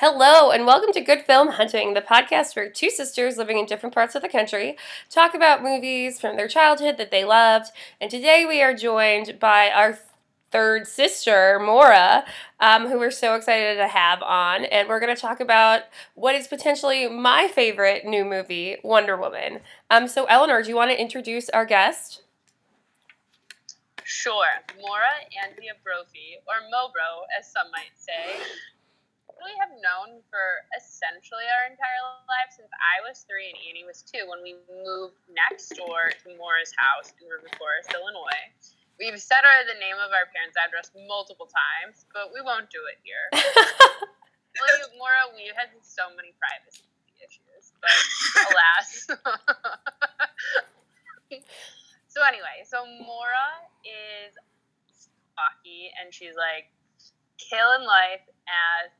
Hello, and welcome to Good Film Hunting, the podcast where two sisters living in different parts of the country talk about movies from their childhood that they loved. And today we are joined by our third sister, Maura, um, who we're so excited to have on. And we're going to talk about what is potentially my favorite new movie, Wonder Woman. Um, so, Eleanor, do you want to introduce our guest? Sure. Maura Andrea Brophy, or Mobro, as some might say we have known for essentially our entire life since I was three and Annie was two when we moved next door to Maura's house in River Forest, Illinois. We've said our, the name of our parents' address multiple times, but we won't do it here. well, Maura, we had so many privacy issues, but alas. so anyway, so Maura is hockey, and she's like killing life as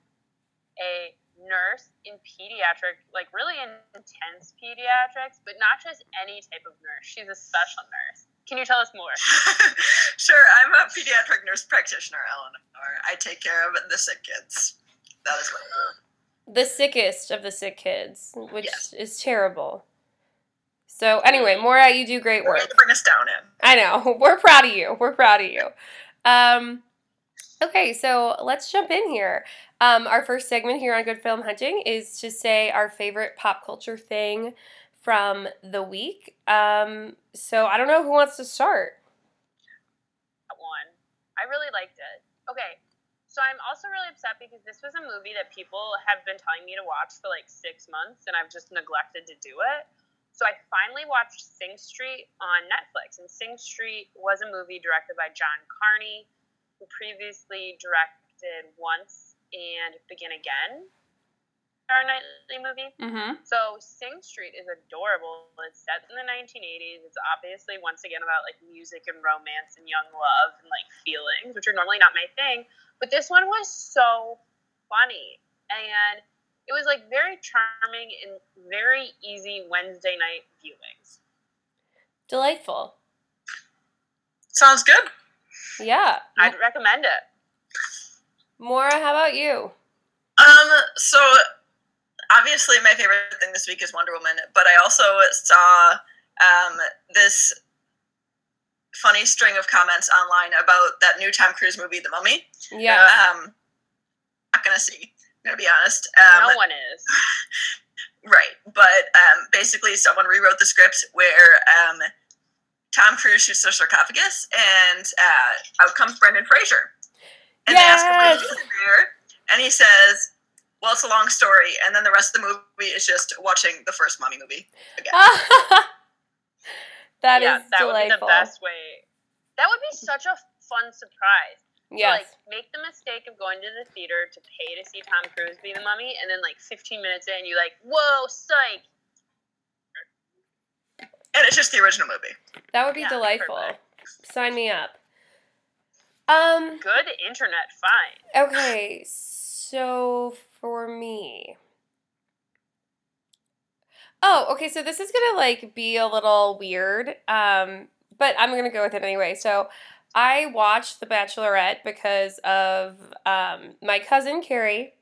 a nurse in pediatric, like really intense pediatrics, but not just any type of nurse. She's a special nurse. Can you tell us more? sure. I'm a pediatric nurse practitioner, Eleanor. I take care of the sick kids. That is what I do. The sickest of the sick kids, which yes. is terrible. So anyway, Maura, you do great work. Bring us down in. I know. We're proud of you. We're proud of you. Um, okay, so let's jump in here. Um, our first segment here on Good Film Hunting is to say our favorite pop culture thing from the week. Um, so I don't know who wants to start. One. I really liked it. Okay. So I'm also really upset because this was a movie that people have been telling me to watch for like six months and I've just neglected to do it. So I finally watched Sing Street on Netflix. And Sing Street was a movie directed by John Carney, previously directed Once and Begin Again, our nightly movie. Mm-hmm. So Sing Street is adorable. It's set in the 1980s. It's obviously once again about like music and romance and young love and like feelings, which are normally not my thing. But this one was so funny and it was like very charming and very easy Wednesday night viewings. Delightful. Sounds good. Yeah. I'd recommend it. Maura, how about you? Um, so obviously my favorite thing this week is Wonder Woman, but I also saw um, this funny string of comments online about that new Tom Cruise movie, The Mummy. Yeah. Um, not gonna see. I'm gonna be honest. Um, no one is. right, but um, basically, someone rewrote the script where um, Tom Cruise shoots the sarcophagus, and uh, out comes Brendan Fraser and yes. they ask him what he's doing there, and he says, "Well, it's a long story." And then the rest of the movie is just watching the first Mummy movie again. that yeah, is that delightful. would be the best way. That would be such a fun surprise. Yes. like make the mistake of going to the theater to pay to see Tom Cruise be the mummy, and then like 15 minutes in, you like, whoa, psych. And it's just the original movie. That would be yeah, delightful. Perfect. Sign me up. Um. Good internet find. Okay, so for me. Oh, okay. So this is gonna like be a little weird, um, but I'm gonna go with it anyway. So I watched The Bachelorette because of um, my cousin Carrie,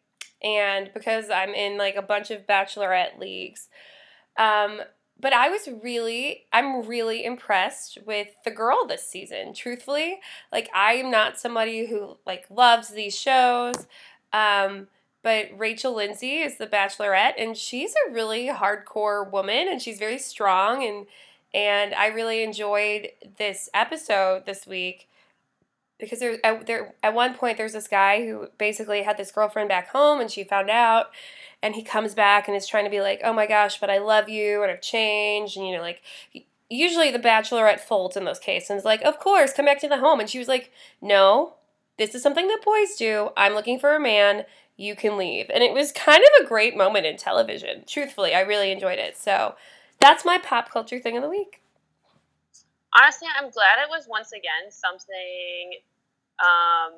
and because I'm in like a bunch of Bachelorette leagues. Um, but I was really, I'm really impressed with the girl this season. Truthfully, like I am not somebody who like loves these shows, um, but Rachel Lindsay is the Bachelorette, and she's a really hardcore woman, and she's very strong, and and I really enjoyed this episode this week because there, at, there at one point there's this guy who basically had this girlfriend back home, and she found out and he comes back and is trying to be like, oh my gosh, but I love you and I've changed. And, you know, like, usually the bachelorette folds in those cases and is like, of course, come back to the home. And she was like, no, this is something that boys do. I'm looking for a man. You can leave. And it was kind of a great moment in television. Truthfully, I really enjoyed it. So that's my pop culture thing of the week. Honestly, I'm glad it was once again something um,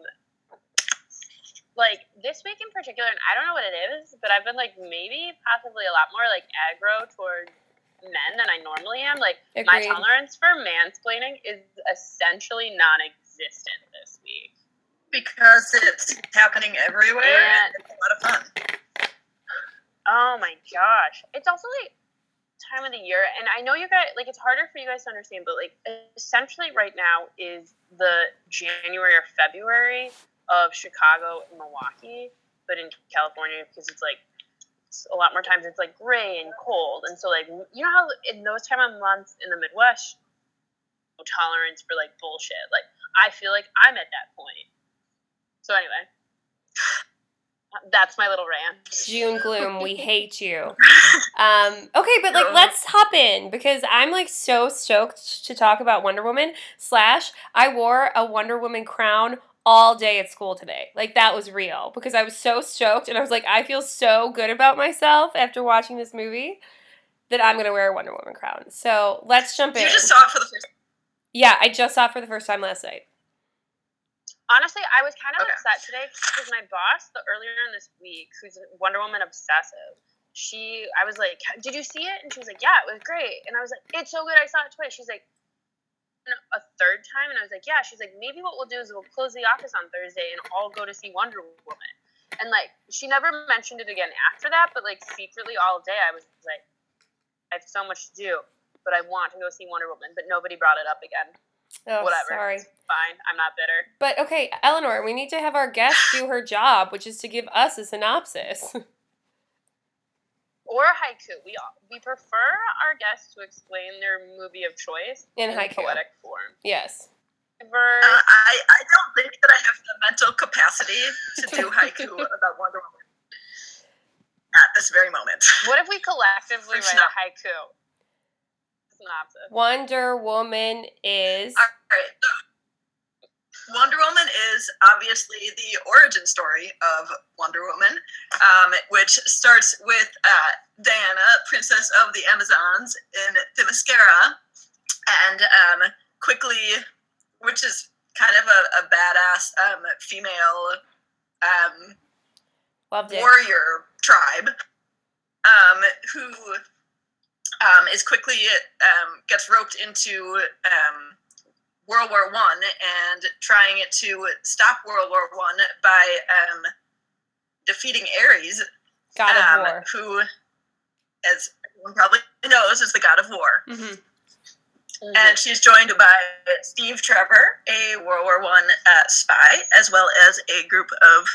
like this week in particular, and I don't know what it is, but I've been like maybe possibly a lot more like aggro toward men than I normally am. Like Agreed. my tolerance for mansplaining is essentially non-existent this week because it's happening everywhere and, and it's a lot of fun. Oh my gosh. It's also like time of the year and I know you guys like it's harder for you guys to understand, but like essentially right now is the January or February of Chicago and Milwaukee, but in California because it's like it's a lot more times it's like gray and cold. And so like you know how in those time of months in the Midwest no tolerance for like bullshit. Like I feel like I'm at that point. So anyway, that's my little rant. June gloom, we hate you. Um, okay, but like let's hop in because I'm like so stoked to talk about Wonder Woman. Slash, I wore a Wonder Woman crown all day at school today. Like that was real because I was so stoked and I was like, I feel so good about myself after watching this movie that I'm gonna wear a Wonder Woman crown. So let's jump in. You just saw it for the first. Yeah, I just saw it for the first time last night. Honestly, I was kind of Okay. upset today because my boss, the earlier in this week, who's Wonder Woman obsessive, she, I was like, "Did you see it?" And she was like, "Yeah, it was great." And I was like, "It's so good, I saw it twice." She's like, "A third time?" And I was like, "Yeah." She's like, "Maybe what we'll do is we'll close the office on Thursday and all go to see Wonder Woman." And like, she never mentioned it again after that, but like secretly all day, I was like, "I have so much to do." But I want to go see Wonder Woman, but nobody brought it up again. Oh, Whatever. sorry. It's fine. I'm not bitter. But okay, Eleanor, we need to have our guest do her job, which is to give us a synopsis. or haiku. We we prefer our guests to explain their movie of choice In a haiku. poetic form. yes. Uh, I, I don't think that I have the mental capacity to do haiku about Wonder Woman at this very moment. what if we collectively French write a haiku synopsis? Wonder Woman is All right. Wonder Woman is obviously the origin story of Wonder Woman, um, which starts with uh, Diana, Princess of the Amazons, in Themyscira, and um, quickly, which is kind of a, a badass um, female um, warrior tribe um, who um, is quickly um, gets roped into um, World War One and trying to stop World War One by um, defeating Ares, God of um, War. who, as everyone probably knows, is the god of war. hmm Mhm. And she's joined by Steve Trevor, a World War One uh, spy, as well as a group of,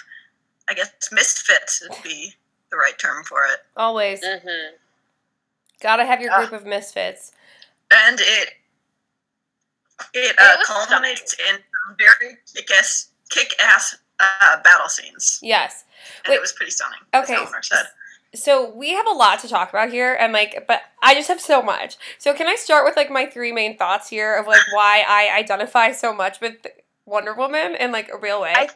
I guess, misfits would be the right term for it. Always. Mhm. Gotta have your Ah. group of misfits. And it it, It uh, was culminates in very kick-ass, kick-ass uh, battle scenes, Yes. and Wait. it was pretty stunning. as Okay. Said. So we have a lot to talk about here, and like, but I just have so much. So can I start with like my three main thoughts here of like why I identify so much with Wonder Woman in like a real way? I-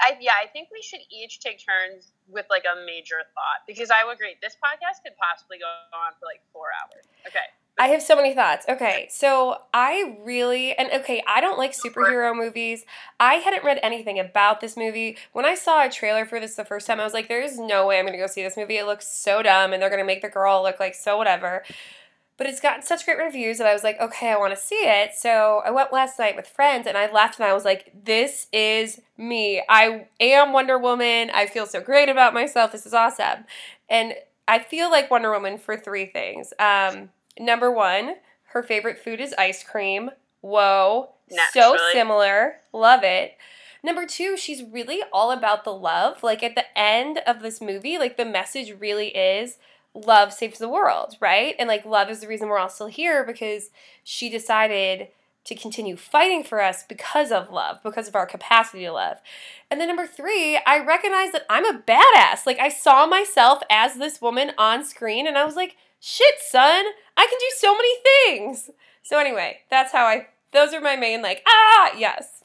I, yeah, I think we should each take turns with like a major thought because I would agree. This podcast could possibly go on for like four hours. Okay. I have so many thoughts. Okay, so I really and okay, I don't like superhero movies. I hadn't read anything about this movie. When I saw a trailer for this the first time, I was like, "There's no way I'm gonna go see this movie. It looks so dumb, and they're gonna make the girl look like so whatever." But it's gotten such great reviews that I was like, "Okay, I want to see it." So I went last night with friends, and I left, and I was like, "This is me. I am Wonder Woman. I feel so great about myself. This is awesome." And I feel like Wonder Woman for three things. Um, number one, her favorite food is ice cream. Whoa. So similar. Love it. Number two, she's really all about the love. Like at the end of this movie, like the message really is love saves the world, right? And like love is the reason we're all still here because she decided to continue fighting for us because of love, because of our capacity to love. And then number three, I recognize that I'm a badass. Like I saw myself as this woman on screen and I was like, shit, son, I can do so many things. So anyway, that's how I those are my main like, ah, yes.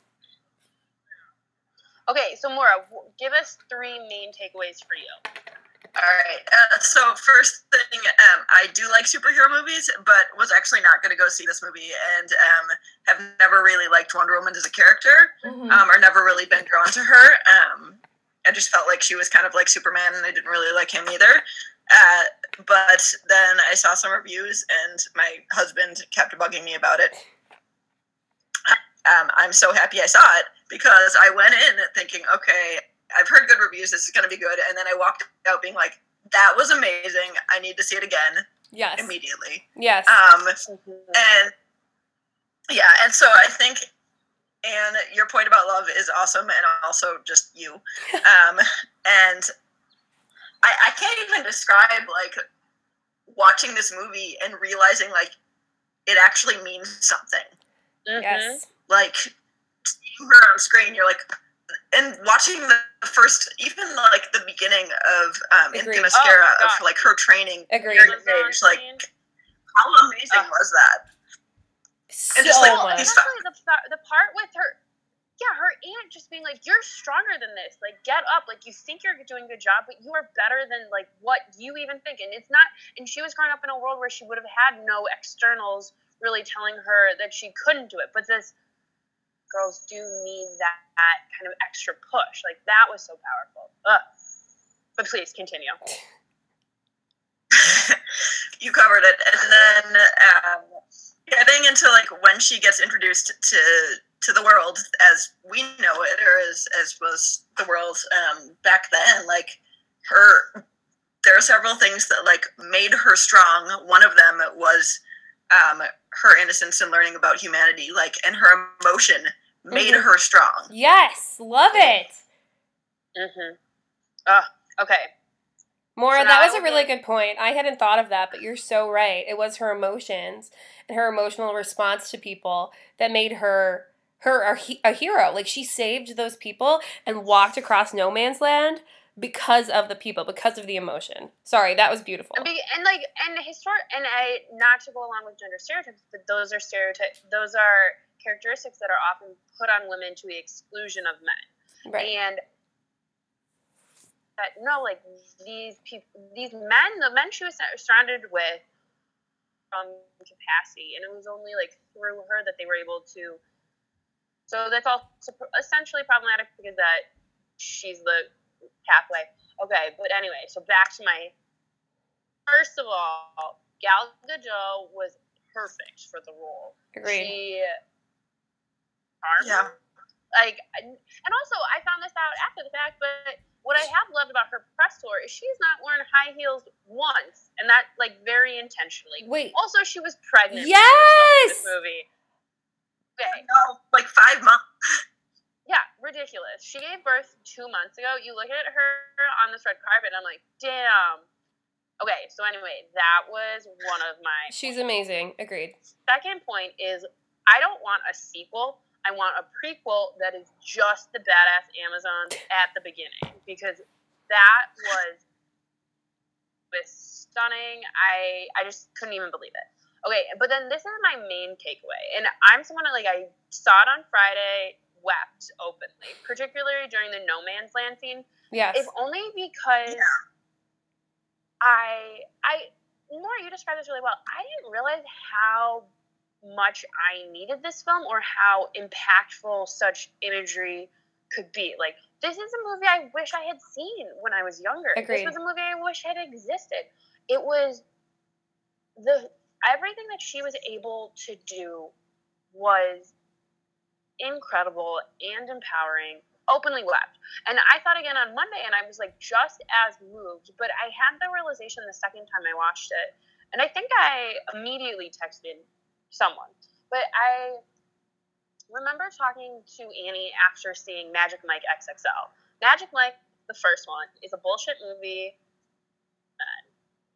Okay, so Maura, w- give us three main takeaways for you. All right. Uh, so first thing, um, I do like superhero movies, but was actually not going to go see this movie, and um, have never really liked Wonder Woman as a character, um, or never really been drawn to her. Um, I just felt like she was kind of like Superman, and I didn't really like him either. Uh, but then I saw some reviews, and my husband kept bugging me about it. Um, I'm so happy I saw it because I went in thinking, okay, I've heard good reviews. This is going to be good. And then I walked out being like, that was amazing. I need to see it again Yes. immediately. Yes. Um, and yeah, and so I think, and your point about love is awesome, and also just you. Um, and I, I can't even describe like watching this movie and realizing like it actually means something. Mhm. yes. Like seeing her on screen, you're like, and watching the first, even like the beginning of um, Agreed. in Themyscira Oh, of like her training, Agreed. very Was on age, like how amazing Ugh. was that? So And just, like, much. especially the, the part with her, yeah, her aunt just being like, "You're stronger than this. Like, get up. Like, you think you're doing a good job, but you are better than like what you even think." And it's not. And she was growing up in a world where she would have had no externals really telling her that she couldn't do it. But this girls do need that, that kind of extra push. Like that was so powerful. Ugh. But please continue. you covered it, and then um, getting into like when she gets introduced to to the world as we know it, or as as was the world um, back then. Like her, there are several things that like made her strong. One of them was um, her innocence and learning about humanity, like, and her emotion made Mhm. her strong. Yes. Love it. Mm-hmm. Uh, okay. Maura, So that was a really good point. I hadn't thought of that, but you're so right. It was her emotions and her emotional response to people that made her her a, a hero. Like she saved those people and walked across no man's land because of the people, because of the emotion. Sorry, that was beautiful. And, be, and like and historic and I not to go along with gender stereotypes, but those are stereotypes. Those are characteristics that are often put on women to the exclusion of men. Right. And that no, like these people, these men, the men she was surrounded with, from capacity, and it was only like through her that they were able to. So that's all essentially problematic because that she's the pathway. Okay, but anyway, so back to my. First of all, Gal Gadot was perfect for the role. Agreed. She charmed Yeah. like and and also I found this out after the fact, but what I have loved about her press tour is she's not wearing high heels once, and that like very intentionally. Wait. Also, she was pregnant. when she was Yes! This movie. Okay. No, like five months. Yeah, ridiculous. She gave birth two months ago. You look at her on this red carpet, and I'm like, damn. Okay, so anyway, that was one of my She's amazing. Agreed. second point is I don't want a sequel. I want a prequel that is just the badass Amazon at the beginning because that was was stunning. I I just couldn't even believe it. Okay, but then this is my main takeaway, and I'm someone that, like I saw it on Friday, wept openly, particularly during the No Man's Land scene Yes. if only because I I Laura, you described this really well. I didn't realize how much I needed this film or how impactful such imagery could be. Like this is a movie I wish I had seen when I was younger. Agreed. This was a movie I wish had existed. It was the everything that she was able to do was incredible and empowering. Openly wept. And I thought again on Monday, and I was like just as moved, but I had the realization the second time I watched it. And I think I immediately texted someone. But I remember talking to Annie after seeing Magic Mike XXL. Magic Mike, the first one, is a bullshit movie. Uh,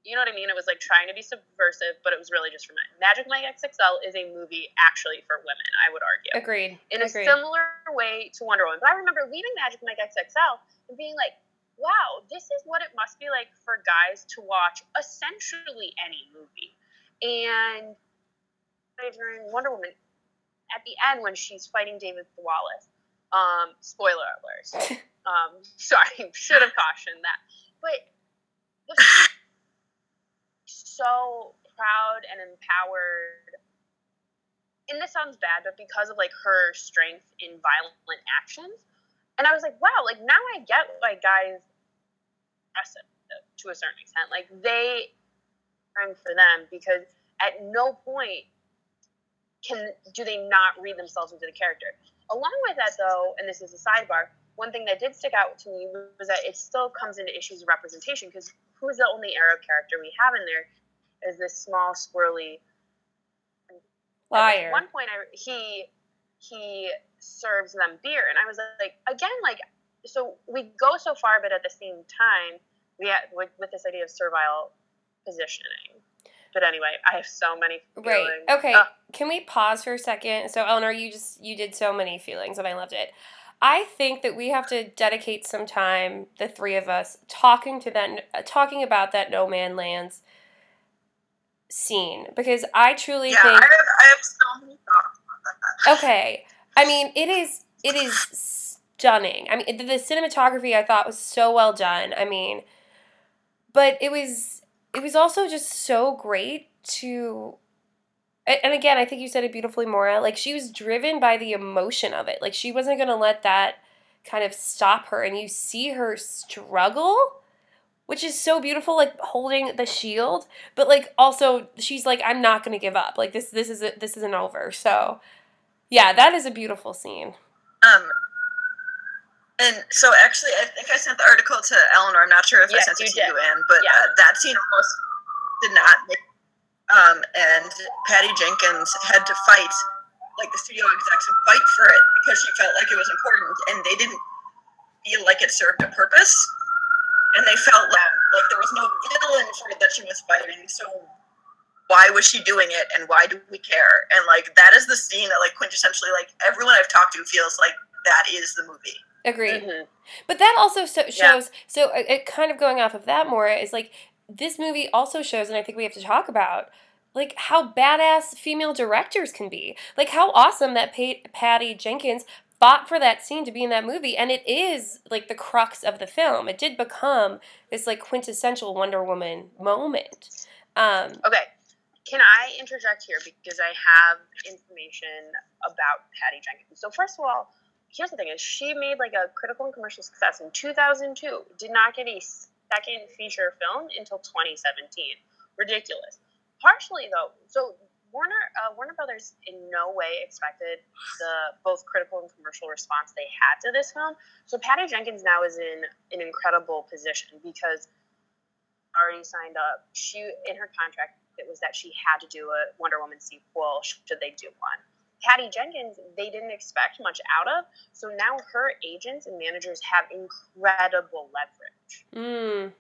you know what I mean? It was like trying to be subversive, but it was really just for men. Magic Mike XXL is a movie actually for women, I would argue Agreed. in a similar way to Wonder Woman. But I remember leaving Magic Mike XXL and being like, wow, this is what it must be like for guys to watch essentially any movie. And during Wonder Woman, at the end when she's fighting David Thewlis, um, spoiler alert. um, sorry, should have cautioned that. But the so proud and empowered and this sounds bad, but because of like her strength in violent actions, and I was like, wow, like now I get like guys aggressive to a certain extent. Like they for them because at no point can do they not read themselves into the character. Along with that, though, and this is a sidebar, one thing that did stick out to me was that it still comes into issues of representation because who is the only Arab character we have in there is this small, swirly liar. At one point, I, he he serves them beer, and I was like, again, like, so we go so far, but at the same time, we have, with, with this idea of servile positioning. But anyway, I have so many feelings. Right. Okay. Can we pause for a second? So, Eleanor, you just you did so many feelings, and I loved it. I think that we have to dedicate some time, the three of us, talking to that, uh, talking about that No Man Lands scene because I truly yeah, think. I have, I have so many thoughts about that. Okay, I mean it is it is stunning. I mean the cinematography I thought was so well done. I mean, but it was it was also just so great to and again, I think you said it beautifully, Maura. Like she was driven by the emotion of it. Like she wasn't gonna let that kind of stop her. And you see her struggle, which is so beautiful, like holding the shield. But like also, she's like, I'm not gonna give up. Like this, this is a, this isn't over. So, yeah, that is a beautiful scene. Um, and so actually, I think I sent the article to Eleanor. I'm not sure if yes, I sent it to did. you, Anne, but yeah. uh, that scene almost did not make um, and Patty Jenkins had to fight, like the studio execs, and fight for it because she felt like it was important, and they didn't feel like it served a purpose, and they felt like, like there was no villain for it that she was fighting. So why was she doing it, and why do we care? And like that is the scene that like quintessentially like everyone I've talked to feels like that is the movie. Agreed. Mm-hmm. But that also so, shows. Yeah. So it, it kind of going off of that more is like this movie also shows, and I think we have to talk about, like how badass female directors can be. Like how awesome that Patty Jenkins fought for that scene to be in that movie, and it is like the crux of the film. It did become this like quintessential Wonder Woman moment. Um, okay, can I interject here because I have information about Patty Jenkins? So first of all, here's the thing: is she made like a critical and commercial success in 2002. Did not get a second feature film until 2017. Ridiculous. Partially though, so Warner uh, Warner Brothers in no way expected the both critical and commercial response they had to this film. So Patty Jenkins now is in an incredible position because already signed up. She in her contract it was that she had to do a Wonder Woman sequel should they do one. Patty Jenkins, they didn't expect much out of. So now her agents and managers have incredible leverage. Mm.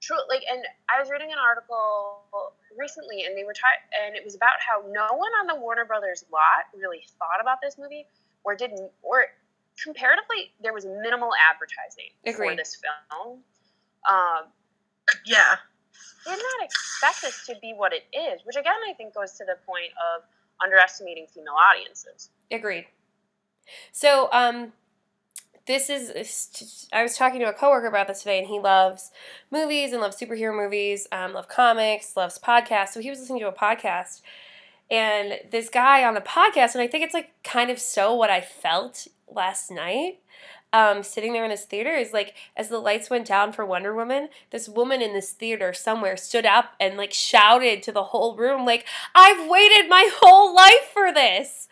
True, like, and I was reading an article recently, and they were ta- and it was about how no one on the Warner Brothers lot really thought about this movie, or didn't, or comparatively, there was minimal advertising Agreed. for this film. Um, yeah, did not expect this to be what it is, which again I think goes to the point of underestimating female audiences. Agreed. So, um, this is i was talking to a coworker about this today and he loves movies and loves superhero movies um, love comics loves podcasts so he was listening to a podcast and this guy on the podcast and i think it's like kind of so what i felt last night um, sitting there in this theater is like as the lights went down for Wonder Woman, this woman in this theater somewhere stood up and like shouted to the whole room, like, I've waited my whole life for this.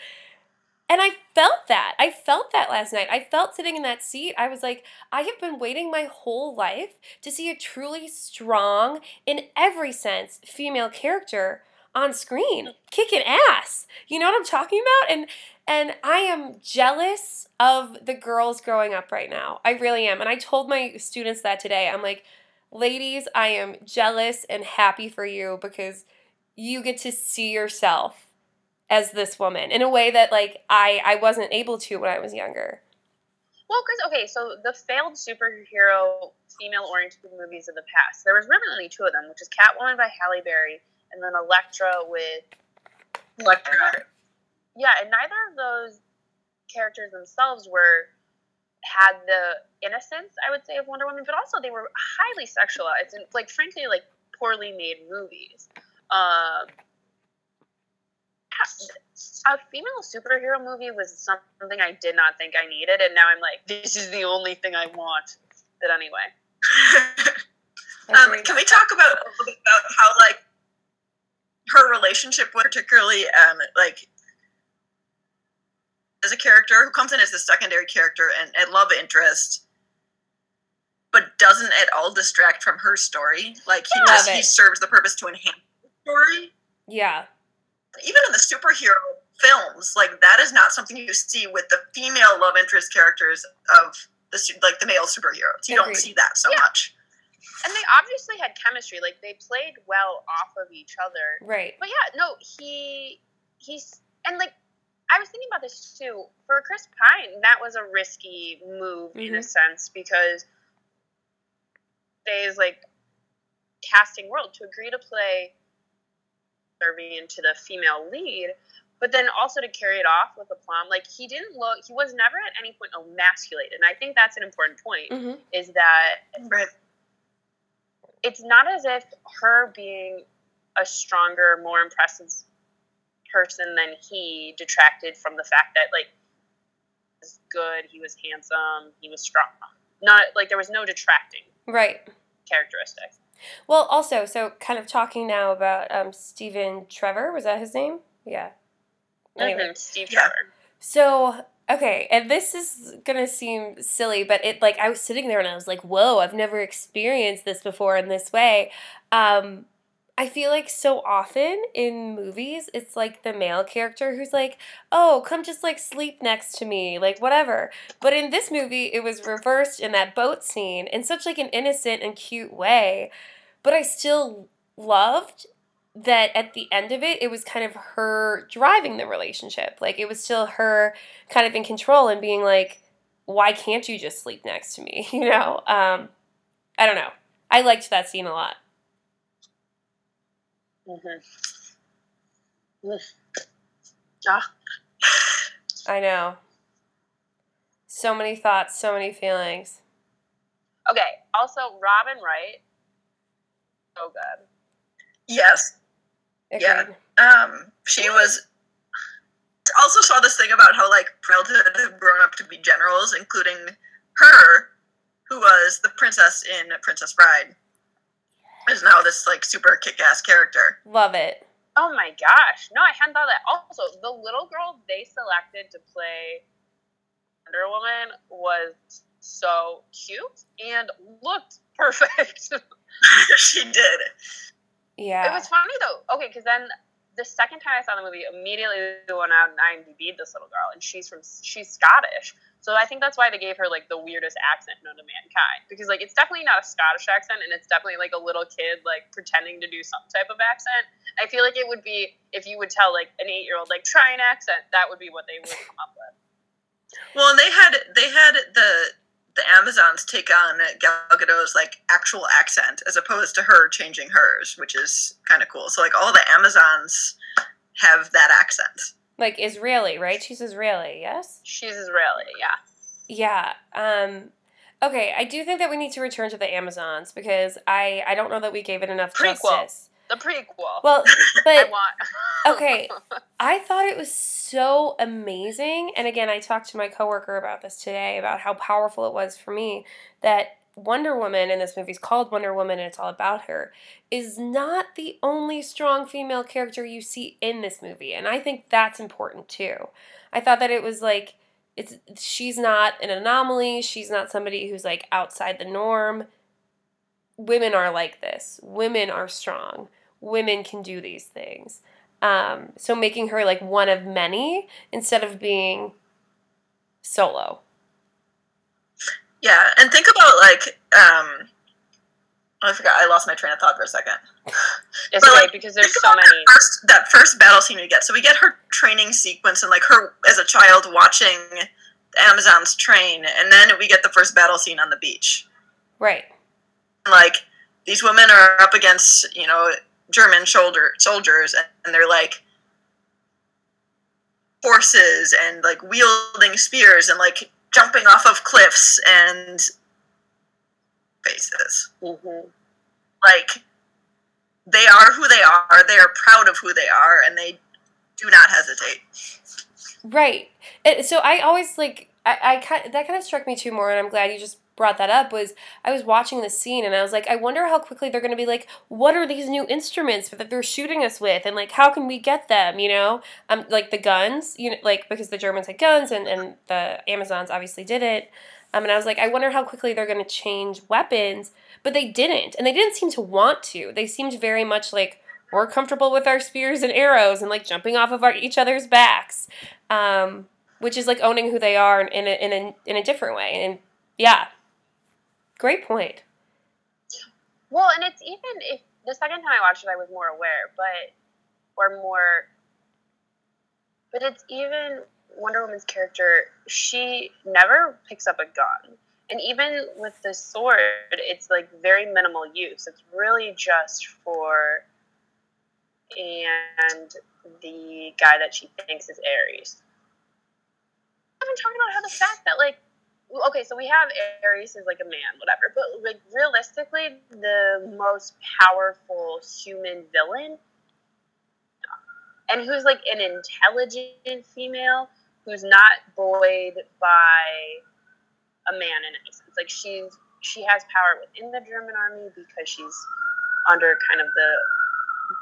And I felt that. I felt that last night. I felt sitting in that seat. I was like, I have been waiting my whole life to see a truly strong, in every sense, female character on screen kicking ass. You know what I'm talking about? And and I am jealous of the girls growing up right now. I really am. And I told my students that today. I'm like, ladies, I am jealous and happy for you because you get to see yourself as this woman in a way that like I I wasn't able to when I was younger. Well, because okay, so the failed superhero female-oriented movies of the past, there was really only two of them, which is Catwoman by Halle Berry and then Elektra with Elektra. Yeah, and neither of those characters themselves were had the innocence, I would say, of Wonder Woman, but also they were highly sexualized and like frankly like poorly made movies. Um, a female superhero movie was something I did not think I needed, and now I'm like, this is the only thing I want. But anyway. um, can we talk about a little bit about how like her relationship with particularly um, like as a character who comes in as the secondary character and a love interest, but doesn't at all distract from her story. Like he Love just it. he serves the purpose to enhance the story. Yeah. Even in the superhero films, like that is not something you see with the female love interest characters of the like the male superheroes. You Agreed. don't see that so Yeah. much. And they obviously had chemistry. Like they played well off of each other. Right. But yeah, no, he he's and like I was thinking about this too. For Chris Pine, that was a risky move in a Mhm. sense because today's like casting world to agree to play serving into the female lead, but then also to carry it off with aplomb. Like he didn't look he was never at any point emasculated. And I think that's an important point, hmm is that Right. It's not as if her being a stronger, more impressive person than he detracted from the fact that like he was good, he was handsome, he was strong. Not like there was no detracting Right. characteristic. Well, also, so kind of talking now about um, Stephen Trevor. Was that his name? Yeah. Anyway. Mhm, Steve Yeah. Trevor. So, okay, and this is gonna seem silly, but it like I was sitting there and I was like, "Whoa, I've never experienced this before in this way." Um, I feel like so often in movies, it's like the male character who's like, "Oh, come just like sleep next to me, like whatever." But in this movie, it was reversed in that boat scene in such like an innocent and cute way. But I still loved that at the end of it, it was kind of her driving the relationship. Like it was still her kind of in control and being like, why can't you just sleep next to me? You know? Um, I don't know. I liked that scene a lot. Mm-hmm. I know. So many thoughts, so many feelings. okay. Also, Robin Wright, so good. Yes. Yeah. Um, she was. Also saw this thing about how like childhood have grown up to be generals, including her, who was the princess in Princess Bride, is now this like super kick-ass character. Love it. Oh my gosh. No, I hadn't thought of that. Also, the little girl they selected to play Wonder Woman was so cute and looked perfect. she did. Yeah. It was funny though. Okay, because then the second time I saw the movie, immediately went out and IMDb this little girl, and she's from she's Scottish. So I think that's why they gave her like the weirdest accent known to mankind. Because like it's definitely not a Scottish accent, and it's definitely like a little kid like pretending to do some type of accent. I feel like it would be if you would tell like an eight year old like try an accent, that would be what they would come up with. Well, and they had they had the the Amazons take on Gal Gadot's like actual accent as opposed to her changing hers, which is kind of cool. So like all the Amazons have that accent. like Israeli, right? She's Israeli, yes? She's Israeli, yeah. Yeah. Um okay, I do think that we need to return to the Amazons because I I don't know that we gave it enough Prequel. justice. The prequel. Well, I but want. okay, I thought it was so amazing. And again, I talked to my coworker about this today about how powerful it was for me that Wonder Woman in this movie is called Wonder Woman and it's all about her is not the only strong female character you see in this movie. And I think that's important too. I thought that it was like it's she's not an anomaly, she's not somebody who's like outside the norm. Women are like this. Women are strong. Women can do these things. Um, so making her like one of many instead of being solo. Yeah, and think about like um I forgot I lost my train of thought for a second. It's But, okay like, because there's Think so about many. That first, that first battle scene we get. So we get her training sequence and like her as a child watching the Amazons train, and then we get the first battle scene on the beach. Right. Like these women are up against you know German shoulder soldiers, and they're like horses and like wielding spears and like jumping off of cliffs and faces. Mhm. Like they are who they are. They are proud of who they are, and they do not hesitate. Right. So I always like I, I that kind of struck me too more, and I'm glad you just brought that up was I was watching the scene and I was like, I wonder how quickly they're going to be like, what are these new instruments that they're shooting us with, and like how can we get them? You know, um, like the guns, you know, like because the Germans had guns and and the Amazons obviously did it. Um, and I was like, I wonder how quickly they're going to change weapons, but they didn't, and they didn't seem to want to. They seemed very much like we're comfortable with our spears and arrows and like jumping off of our, each other's backs, um, which is like owning who they are in a, in a in a different way. And yeah, great point. Well, and it's even if the second time I watched it, I was more aware, but or more, but it's even Wonder Woman's character. She never picks up a gun. And even with the sword, it's like very minimal use. It's really just for and the guy that she thinks is Ares. I've been talking about how the fact that like okay, so we have Ares is like a man, whatever, but like realistically, the most powerful human villain, and who's like an intelligent female who's not buoyed by a man in any sense. Like she's she has power within the German army because she's under kind of the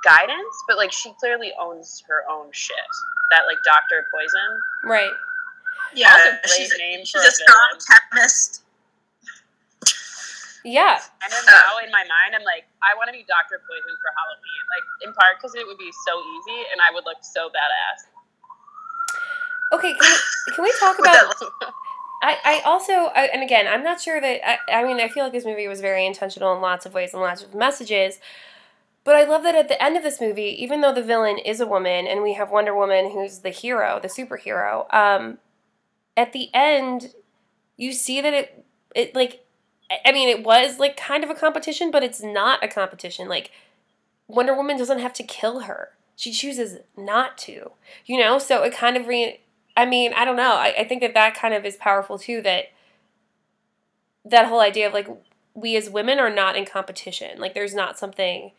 guidance, but like she clearly owns her own shit. That like Doctor Poison. Right. Yeah, she's, a, she's a strong chemist. Yeah. And then now in my mind, I'm like, I want to be Doctor Poison for Halloween. Like in part because it would be so easy, and I would look so badass. Okay, can we, can we talk about? I, I also I, and again I'm not sure that I, I mean I feel like this movie was very intentional in lots of ways and lots of messages, but I love that at the end of this movie, even though the villain is a woman and we have Wonder Woman who's the hero, the superhero, um, at the end, you see that it, it like, I mean, it was like kind of a competition, but it's not a competition. Like, Wonder Woman doesn't have to kill her. She chooses not to, you know? So it kind of re, I mean, I don't know. I, I think that that kind of is powerful too, that, that whole idea of like, we as women are not in competition. Like, there's not something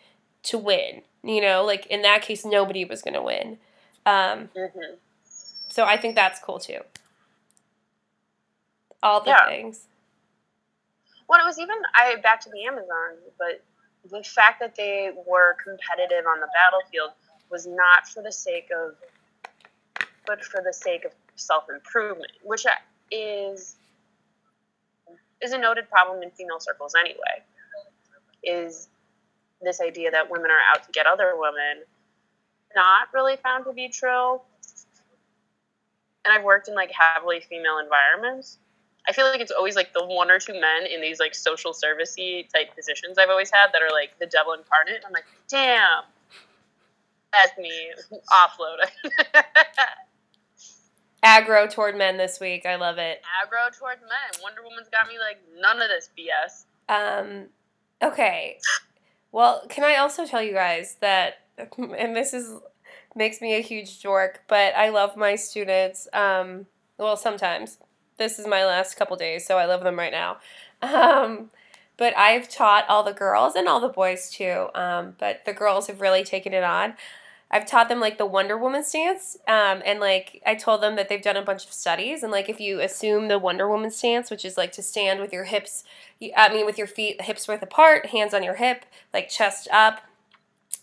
to win. You know, like in that case, nobody was going to win. Um, mm-hmm. So I think that's cool too. All the yeah. things. Well, it was even I back to the Amazon, but the fact that they were competitive on the battlefield was not for the sake of, but for the sake of self improvement, which is is a noted problem in female circles anyway. Is this idea that women are out to get other women not really found to be true. And I've worked in like heavily female environments. I feel like it's always like the one or two men in these like social servicey type positions I've always had that are like the devil incarnate. I'm like, damn, that's me. Offload. Aggro toward men this week. I love it. Aggro toward men. Wonder Woman's got me like none of this BS. Um. Okay. Well, can I also tell you guys that, and this is makes me a huge dork, but I love my students. Um, well, sometimes. This is my last couple days, so I love them right now. Um, but I've taught all the girls and all the boys too. Um, but the girls have really taken it on. I've taught them like the Wonder Woman stance, um, and like I told them that they've done a bunch of studies, and like if you assume the Wonder Woman stance, which is like to stand with your hips, I mean with your feet hips width apart, hands on your hip, like chest up,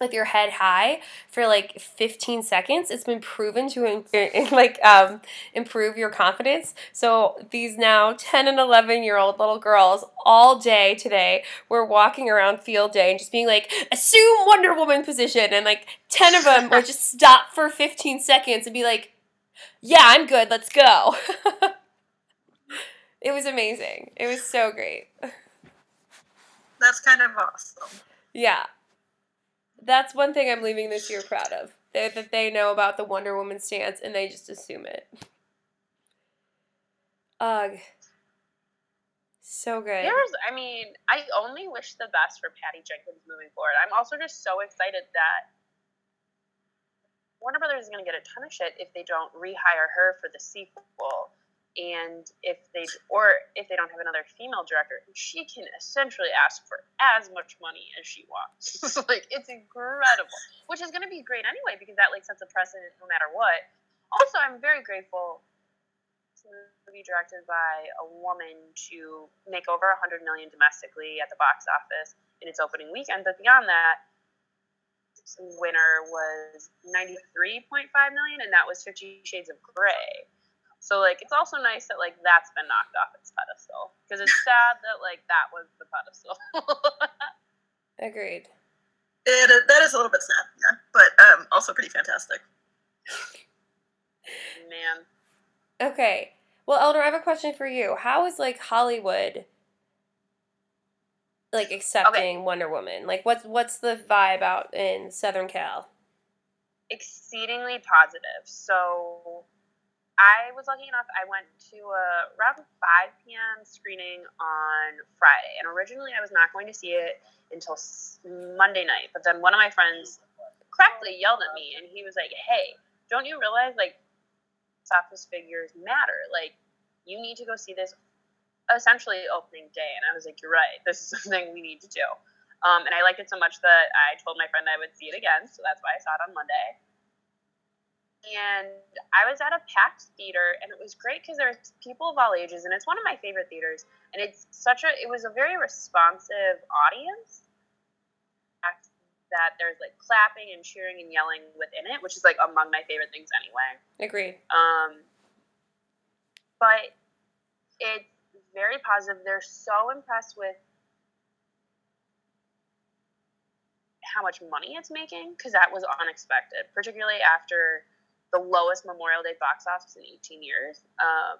with your head high for like 15 seconds it's been proven to like um, improve your confidence. So these now 10 and 11 year old little girls all day today were walking around field day and just being like assume wonder woman position and like 10 of them would just stop for 15 seconds and be like yeah i'm good let's go. It was amazing. It was so great. That's kind of awesome. Yeah that's one thing I'm leaving this year proud of. That, they know about the Wonder Woman stance and they just assume it. Ugh. So good. There's, I mean, I only wish the best for Patty Jenkins moving forward. I'm also just so excited that Warner Brothers is going to get a ton of shit if they don't rehire her for the sequel and if they or if they don't have another female director she can essentially ask for as much money as she wants like it's incredible which is going to be great anyway because that like sets a precedent no matter what also i'm very grateful to be directed by a woman to make over 100 million domestically at the box office in its opening weekend. But beyond that, winner was 93.5 million, and that was Fifty Shades of Grey. So like, it's also nice that like that's been knocked off its pedestal because it's sad that like that was the pedestal. Agreed. It, that is a little bit sad, yeah, but um, also pretty fantastic. Man. Okay. Well, Elder, I have a question for you. How is like Hollywood like accepting okay. Wonder Woman? Like what's what's the vibe out in Southern Cal? Exceedingly positive. So I was lucky enough. I went to a around 5 p.m. screening on Friday, and originally I was not going to see it until Monday night. But then one of my friends correctly yelled at me, and he was like, "Hey, don't you realize like office figures matter? Like, you need to go see this essentially opening day." And I was like, "You're right. This is something we need to do." Um, and I liked it so much that I told my friend I would see it again. So that's why I saw it on Monday and I was at a packed theater, and it was great because there there's people of all ages, and it's one of my favorite theaters. And it's such a, it was a very responsive audience. That there's like clapping and cheering and yelling within it, which is like among my favorite things anyway. Agreed. Um, but it's very positive. They're so impressed with how much money it's making because that was unexpected, particularly after the lowest Memorial Day box office in 18 years. Um,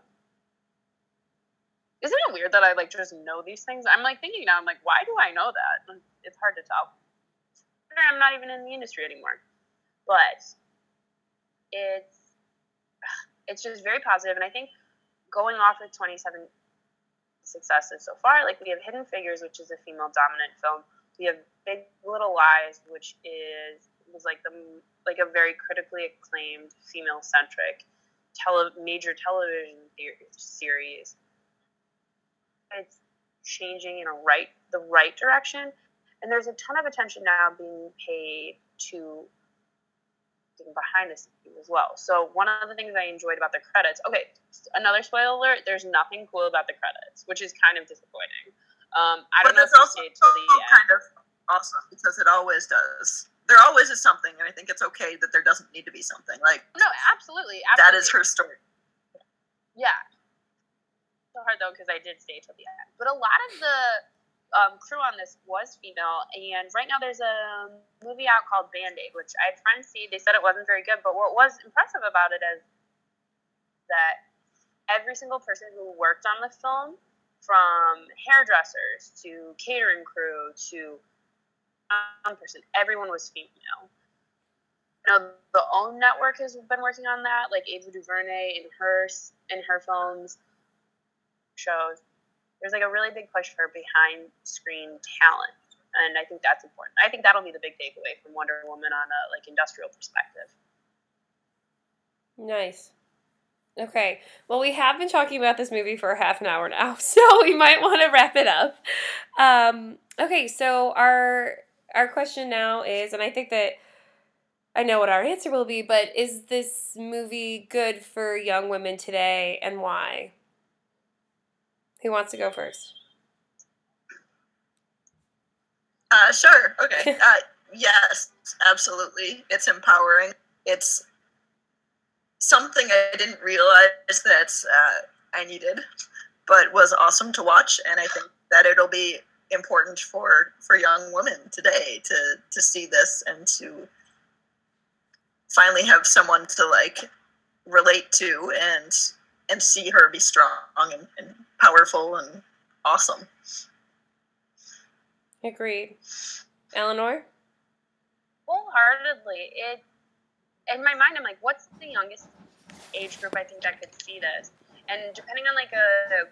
isn't it weird that I like just know these things? I'm like thinking now, I'm like, why do I know that? It's hard to tell. I'm not even in the industry anymore, but it's it's just very positive, and I think going off of 27 successes so far, like we have Hidden Figures, which is a female dominant film. We have Big Little Lies, which is was like the like a very critically acclaimed female centric tele- major television series. It's changing in a right the right direction, and there's a ton of attention now being paid to behind the scenes as well. So one of the things I enjoyed about the credits, okay, another spoiler alert, there's nothing cool about the credits, which is kind of disappointing. Um, I don't but know if also stayed till the end. kind of awesome because it always does there always is something, and I think it's okay that there doesn't need to be something. Like no, absolutely, absolutely. that is her story. Yeah, so hard though because I did stay till the end. But a lot of the um, crew on this was female, and right now there's a movie out called Band Aid, which I had friends see. They said it wasn't very good, but what was impressive about it is that every single person who worked on the film, from hairdressers to catering crew to one person. Everyone was female. You know, the OWN network has been working on that, like Ava DuVernay in her in her films, shows. There's like a really big push for behind screen talent, and I think that's important. I think that'll be the big takeaway from Wonder Woman on a like industrial perspective. Nice. Okay. Well, we have been talking about this movie for half an hour now, so we might want to wrap it up. Um, okay, so our our question now is, and I think that I know what our answer will be, but is this movie good for young women today and why? Who wants to go first? Uh, sure. Okay. uh, yes, absolutely. It's empowering. It's something I didn't realize that uh, I needed, but was awesome to watch, and I think that it'll be important for for young women today to to see this and to finally have someone to like relate to and and see her be strong and, and powerful and awesome. Agreed. Eleanor? Wholeheartedly. It in my mind I'm like, what's the youngest age group I think that could see this? And depending on like a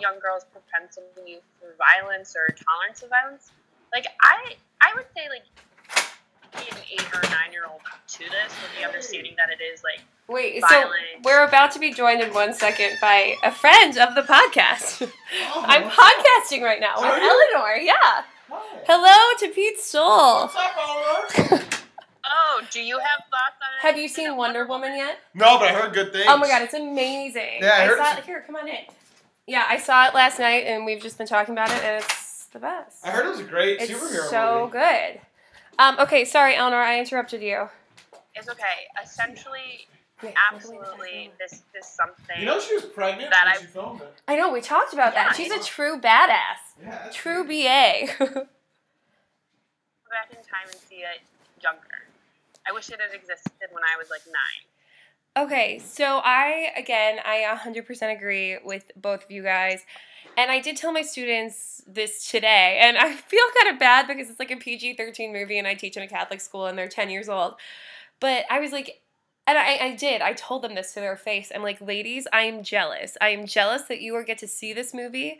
young girls' propensity for violence or tolerance of violence. Like I, I would say like an eight or nine year old to this with the understanding that it is like Wait, violent. so we're about to be joined in one second by a friend of the podcast. Oh, I'm podcasting right now with Eleanor. Yeah. Hi. Hello to Pete's Soul. What's up, Eleanor? oh, Do you have thoughts on it? Have you seen Wonder Woman yet? No, but I heard good things. Oh my god, it's amazing. Yeah, I heard saw it. Here, come on in. Yeah, I saw it last night, and we've just been talking about it, and it's the best. I heard it was a great it's superhero so movie. good. Um, okay, sorry, Eleanor, I interrupted you. It's okay. Essentially, Wait, absolutely, this this something. You know she was pregnant That when I- she filmed it. I know we talked about Yeah, that. She's a true badass, Yeah, true crazy. BA. go back in time and see it younger. I wish it had existed when I was like nine. Okay, so I again, I 100% agree with both of you guys. And I did tell my students this today, and I feel kind of bad because it's like a PG 13 movie and I teach in a Catholic school and they're 10 years old. But I was like, and I, I did, I told them this to their face. I'm like, ladies, I am jealous. I am jealous that you are get to see this movie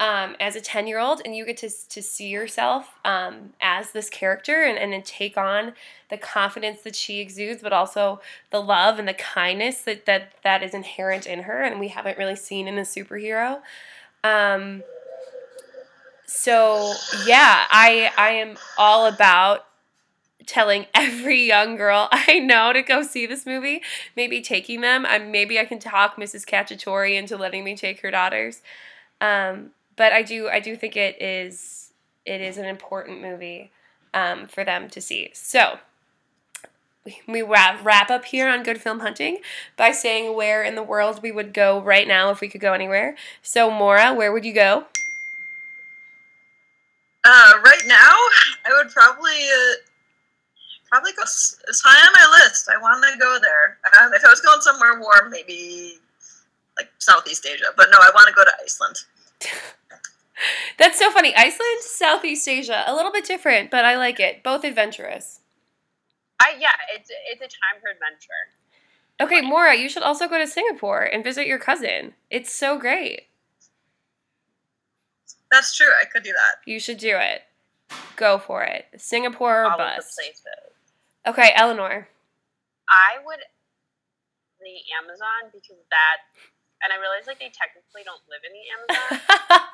um, as a 10 year old and you get to, to see yourself um, as this character and, and take on the confidence that she exudes, but also the love and the kindness that that that is inherent in her and we haven't really seen in a superhero. Um so yeah i i am all about telling every young girl i know to go see this movie maybe taking them. I maybe i can talk mrs cacciatore into letting me take her daughters. Um but i do i do think it is it is an important movie um, for them to see so we wrap, wrap up here on Good Film Hunting by saying where in the world we would go right now if we could go anywhere. So, Maura, where would you go? Uh, right now, I would probably uh, probably go. It's high on my list. I want to go there. Um, if I was going somewhere warm, maybe like Southeast Asia. But no, I want to go to Iceland. That's so funny. Iceland, Southeast Asia, a little bit different, but I like it. Both adventurous. I yeah, it's it's a time for adventure. Okay, Maura, you should also go to Singapore and visit your cousin. It's so great. That's true. I could do that. You should do it. Go for it. Singapore or all bust. Okay, Eleanor. I would the Amazon because that, and I realize like they technically don't live in the Amazon,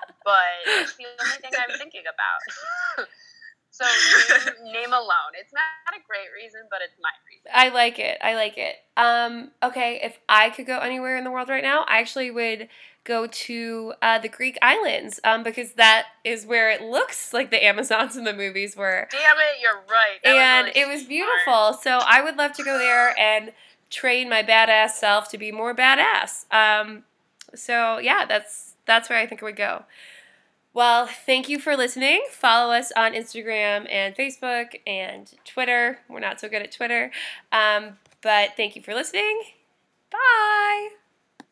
but it's the only thing I'm thinking about. so name, name alone, it's not a great reason, but it's my reason. I like it. I like it. Um, okay, if I could go anywhere in the world right now, I actually would go to uh, the Greek islands um, because that is where it looks like the Amazons in the movies were. Damn it, you're right. That and really it was smart. beautiful. So I would love to go there and train my badass self to be more badass. Um, so yeah, that's that's where I think it would go. Well, thank you for listening. Follow us on Instagram and Facebook and Twitter. We're not so good at Twitter. Um, but thank you for listening. Bye.